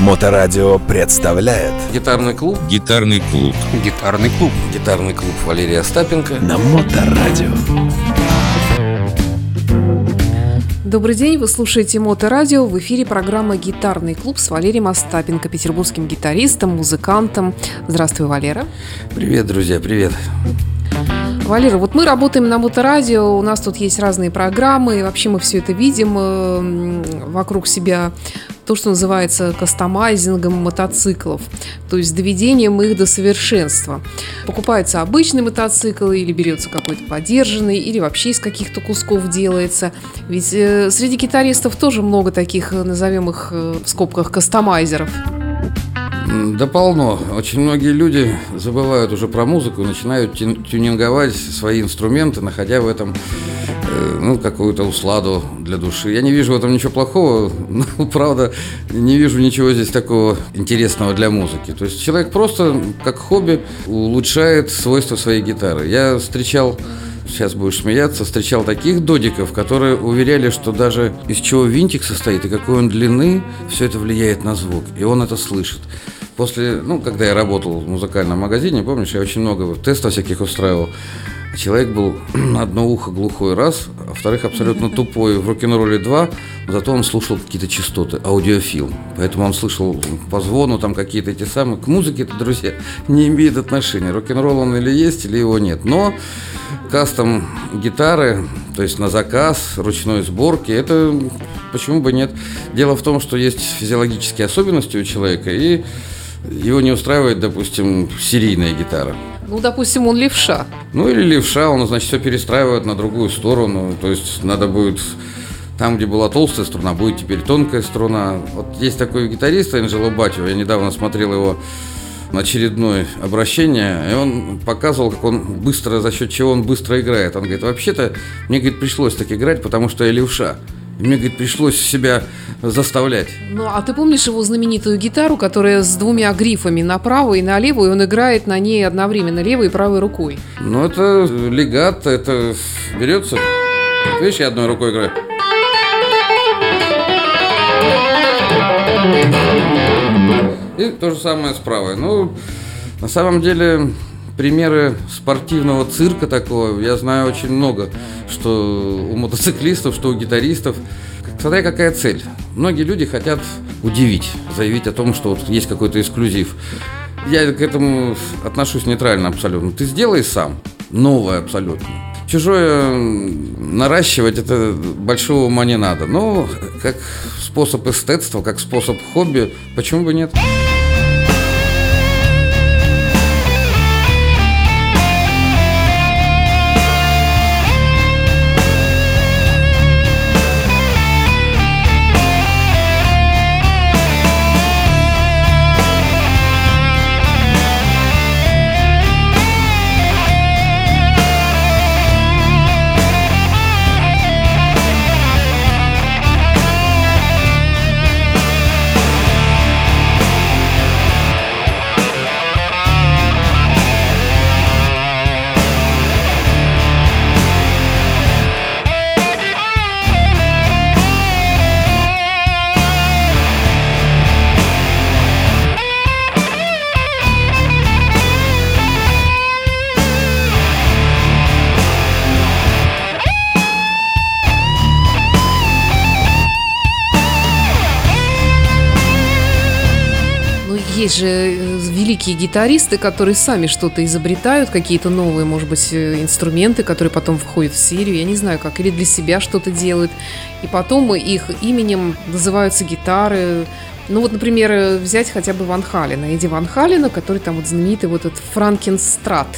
Моторадио представляет Гитарный клуб Гитарный клуб. Гитарный клуб Гитарный клуб Валерия Остапенко на Моторадио. Добрый день, вы слушаете Моторадио. В эфире программа «Гитарный клуб» с Валерием Остапенко, петербургским гитаристом, музыкантом. Здравствуй, Валера. Привет, друзья, привет Валера, вот мы работаем на моторадио, у нас тут есть разные программы, вообще мы все это видим э, вокруг себя то, что называется кастомайзингом мотоциклов, то есть доведением их до совершенства. Покупается обычный мотоцикл или берется какой-то подержанный, или вообще из каких-то кусков делается. Ведь э, среди гитаристов тоже много таких, э, назовем их в скобках, кастомайзеров. Да полно. Очень многие люди забывают уже про музыку, начинают тюнинговать свои инструменты, находя в этом э, ну, какую-то усладу для души. Я не вижу в этом ничего плохого, но, правда, не вижу ничего здесь такого интересного для музыки. То есть человек просто, как хобби, улучшает свойства своей гитары. Я встречал сейчас будешь смеяться, встречал таких додиков, которые уверяли, что даже из чего винтик состоит и какой он длины, все это влияет на звук, и он это слышит. После, ну, когда я работал в музыкальном магазине, помнишь, я очень много тестов всяких устраивал. Человек был на одно ухо глухой раз, а вторых абсолютно тупой в рок-н-ролле два, но зато он слушал какие-то частоты, аудиофил. Поэтому он слышал по звону там какие-то эти самые. К музыке это, друзья, не имеет отношения. Рок-н-ролл он или есть, или его нет. Но кастом гитары, то есть на заказ, ручной сборки, это почему бы нет. Дело в том, что есть физиологические особенности у человека, и его не устраивает, допустим, серийная гитара. Ну, допустим, он левша. Ну, или левша, он, значит, все перестраивает на другую сторону. То есть надо будет там, где была толстая струна, будет теперь тонкая струна. Вот есть такой гитарист Анджело Батио, я недавно смотрел его очередное обращение, и он показывал, как он быстро, за счет чего он быстро играет. Он говорит, вообще-то мне, говорит, пришлось так играть, потому что я левша. И мне, говорит, пришлось себя заставлять. Ну, а ты помнишь его знаменитую гитару, которая с двумя грифами направо и налево, и он играет на ней одновременно левой и правой рукой? Ну, это легат, это берется... Видишь, я одной рукой играю. И то же самое с правой. Ну, на самом деле, примеры спортивного цирка такого я знаю очень много, что у мотоциклистов, что у гитаристов. Смотря какая цель. Многие люди хотят удивить, заявить о том, что вот есть какой-то эксклюзив. Я к этому отношусь нейтрально абсолютно. Ты сделай сам, новое абсолютно. Чужое наращивать это большого ума не надо. Но как способ эстетства, как способ хобби, почему бы нет? Есть же э, великие гитаристы, которые сами что-то изобретают, какие-то новые, может быть, э, инструменты, которые потом входят в серию, я не знаю как, или для себя что-то делают. И потом их именем называются гитары. Ну вот, например, э, взять хотя бы Ван Халина, Эдди Ван Халина, который там вот знаменитый вот этот Франкенстрат.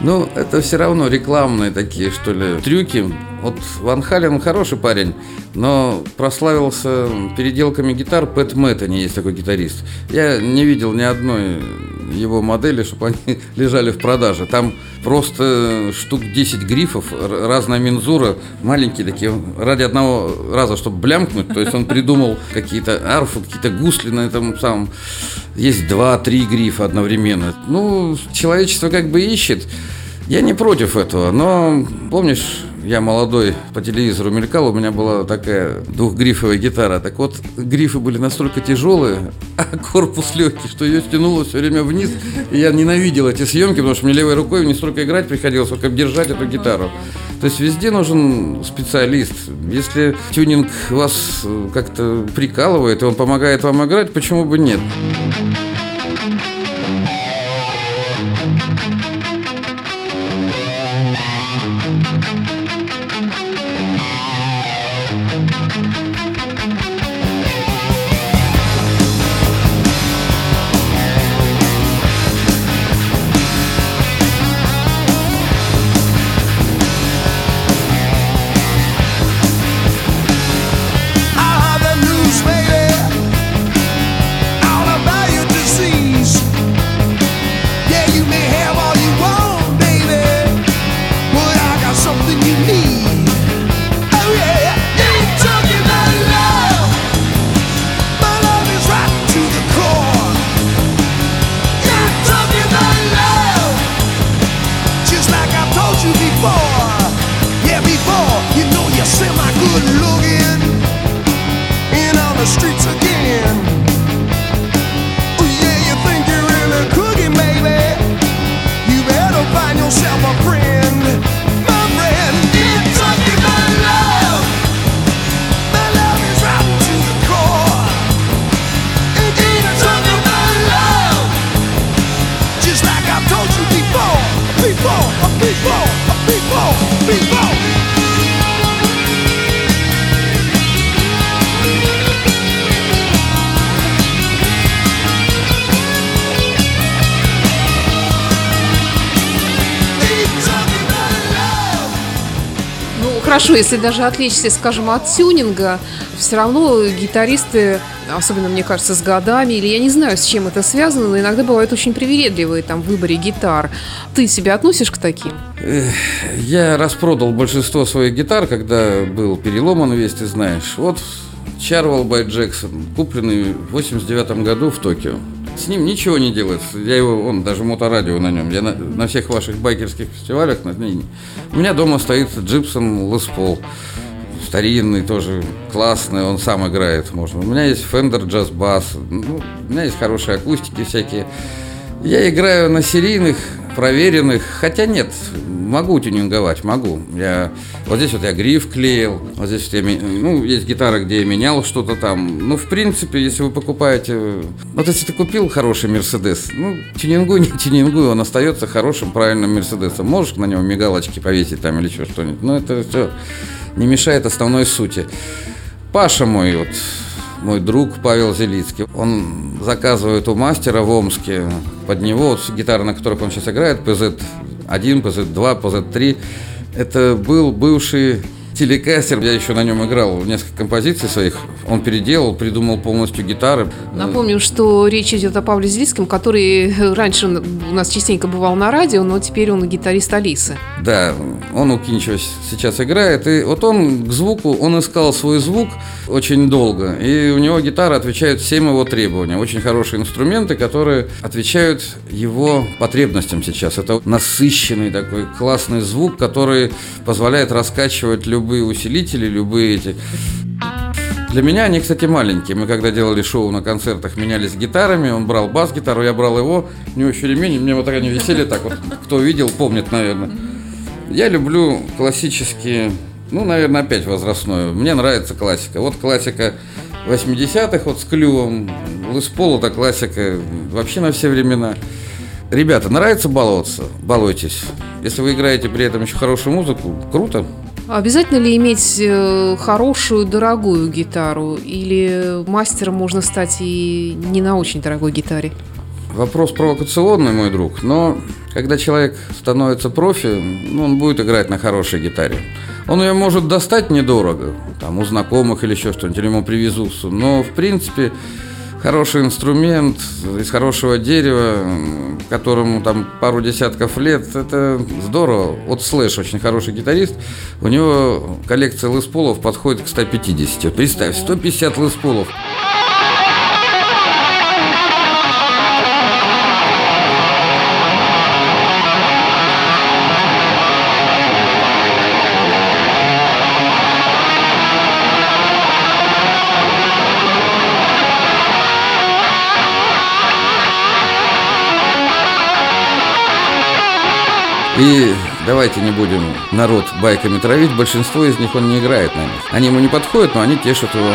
Ну, это все равно рекламные такие, что ли, трюки. Вот Ван Хален хороший парень, но прославился переделками гитар Пэт Мэттани, есть такой гитарист. Я не видел ни одной его модели, чтобы они лежали в продаже. Там просто штук 10 грифов, разная мензура, маленькие такие, ради одного раза, чтобы блямкнуть. То есть он придумал какие-то арфы, какие-то гусли на этом самом. Есть два-три грифа одновременно. Ну, человечество как бы ищет. Я не против этого, но помнишь, я молодой по телевизору мелькал, у меня была такая двухгрифовая гитара. Так вот, грифы были настолько тяжелые, а корпус легкий, что ее стянуло все время вниз. И я ненавидел эти съемки, потому что мне левой рукой не столько играть приходилось, сколько держать эту гитару. То есть везде нужен специалист. Если тюнинг вас э, как-то прикалывает, и он помогает вам играть, почему бы нет? I хорошо, если даже отвлечься, скажем, от тюнинга, все равно гитаристы, особенно, мне кажется, с годами, или я не знаю, с чем это связано, но иногда бывают очень привередливые там в выборе гитар. Ты себя относишь к таким? Я распродал большинство своих гитар, когда был переломан весь, ты знаешь. Вот Чарвал Бай Джексон, купленный в 89 году в Токио. С ним ничего не делается. Я его, он даже моторадио на нем. Я на, на всех ваших байкерских фестивалях, на, у меня дома стоит Джипсон Лес Пол. Старинный тоже, классный, он сам играет, можно. У меня есть Fender Jazz Bass, ну, у меня есть хорошие акустики всякие. Я играю на серийных, проверенных, хотя нет, могу тюнинговать, могу. Я, вот здесь вот я гриф клеил, вот здесь вот я, ну, есть гитара, где я менял что-то там. Ну, в принципе, если вы покупаете, вот если ты купил хороший Мерседес, ну, тюнингуй, не тюнингуй, он остается хорошим, правильным Мерседесом. Можешь на него мигалочки повесить там или еще что-нибудь, но это все не мешает основной сути. Паша мой, вот, мой друг Павел Зелицкий, он заказывает у мастера в Омске под него, вот гитары, на которых он сейчас играет, PZ1, PZ2, PZ3. Это был бывший телекастер, я еще на нем играл несколько композиций своих. Он переделал, придумал полностью гитары. Напомню, что речь идет о Павле Зелицком, который раньше у нас частенько бывал на радио, но теперь он гитарист Алисы. Да, он у Кинчева сейчас играет. И вот он к звуку, он искал свой звук очень долго. И у него гитара отвечает всем его требованиям. Очень хорошие инструменты, которые отвечают его потребностям сейчас. Это насыщенный такой классный звук, который позволяет раскачивать любые усилители, любые эти... Для меня они, кстати, маленькие. Мы когда делали шоу на концертах, менялись гитарами. Он брал бас-гитару, я брал его. У него еще ремень, мне вот так они висели так вот. Кто видел, помнит, наверное. Я люблю классические, ну, наверное, опять возрастную. Мне нравится классика. Вот классика 80-х, вот с клювом. Лыс Пол это классика вообще на все времена. Ребята, нравится баловаться? Балуйтесь. Если вы играете при этом еще хорошую музыку, круто. Обязательно ли иметь э, хорошую, дорогую гитару? Или мастером можно стать и не на очень дорогой гитаре? Вопрос провокационный, мой друг, но когда человек становится профи, ну, он будет играть на хорошей гитаре. Он ее может достать недорого, там, у знакомых или еще что-нибудь, или ему привезут, но, в принципе, хороший инструмент из хорошего дерева, которому там пару десятков лет, это здорово. Вот Слэш очень хороший гитарист, у него коллекция лысполов подходит к 150. Представь, 150 лысполов. И давайте не будем народ байками травить, большинство из них он не играет на них. Они ему не подходят, но они тешат его.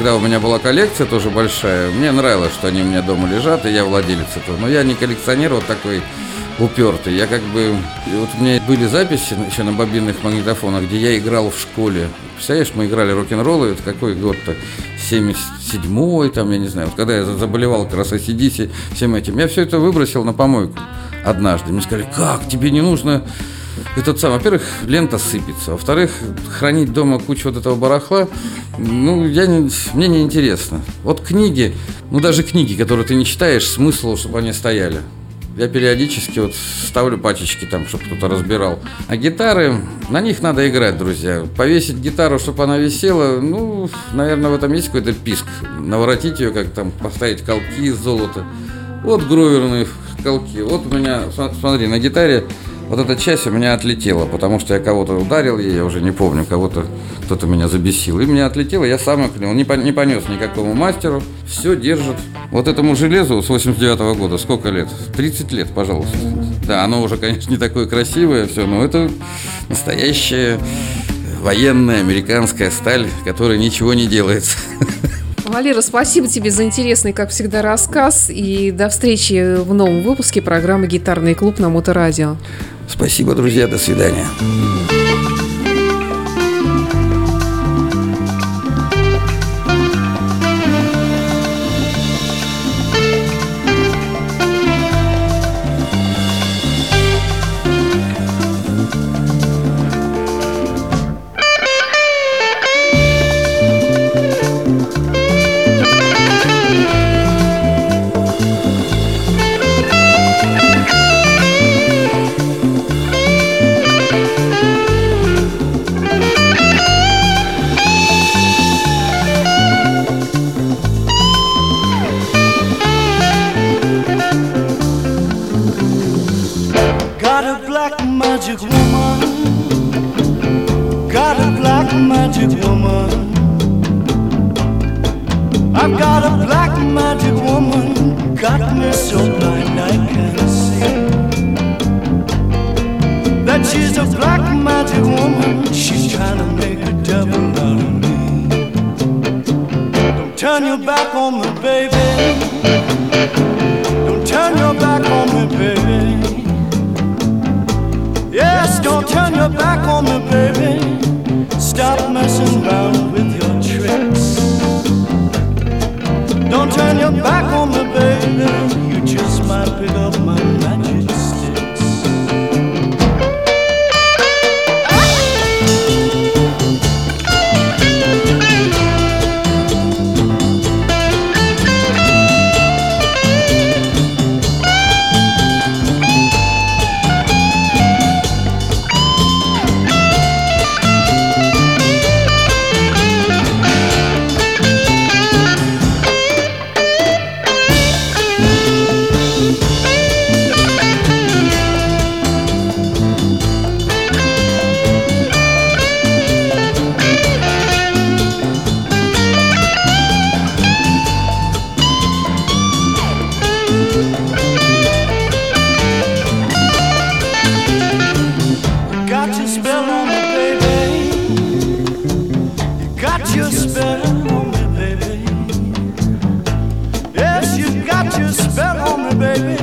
Когда у меня была коллекция тоже большая, мне нравилось, что они у меня дома лежат, и я владелец этого. Но я не коллекционер вот такой упертый. Я как бы... и Вот у меня были записи еще на бобинных магнитофонах, где я играл в школе. Представляешь, мы играли рок-н-роллы, это какой год-то? 77-й, там, я не знаю. Вот когда я заболевал как раз ACDC, всем этим, я все это выбросил на помойку однажды. Мне сказали, как, тебе не нужно этот сам, во-первых, лента сыпется, во-вторых, хранить дома кучу вот этого барахла, ну, я не, мне не интересно. Вот книги, ну, даже книги, которые ты не читаешь, смысл, чтобы они стояли. Я периодически вот ставлю пачечки там, чтобы кто-то разбирал. А гитары, на них надо играть, друзья. Повесить гитару, чтобы она висела, ну, наверное, в этом есть какой-то писк. Наворотить ее, как там, поставить колки из золота. Вот гроверные колки. Вот у меня, см- смотри, на гитаре вот эта часть у меня отлетела, потому что я кого-то ударил ей, я уже не помню, кого-то кто-то меня забесил. И меня отлетело, я сам их не, по- не понес никакому мастеру. Все держит. Вот этому железу с 89 года сколько лет? 30 лет, пожалуйста. Да, оно уже, конечно, не такое красивое, все, но это настоящая военная американская сталь, которая ничего не делается. Валера, спасибо тебе за интересный, как всегда, рассказ. И до встречи в новом выпуске программы «Гитарный клуб» на Моторадио. Спасибо, друзья, до свидания. Got a black magic woman. Got me so blind I can't see. That she's a black magic woman. She's trying to make a devil out of me. Don't turn your back on me, baby. Don't turn your back on me, baby. Yes, don't turn your back on me, baby. Stop messing around with your tricks. Baby.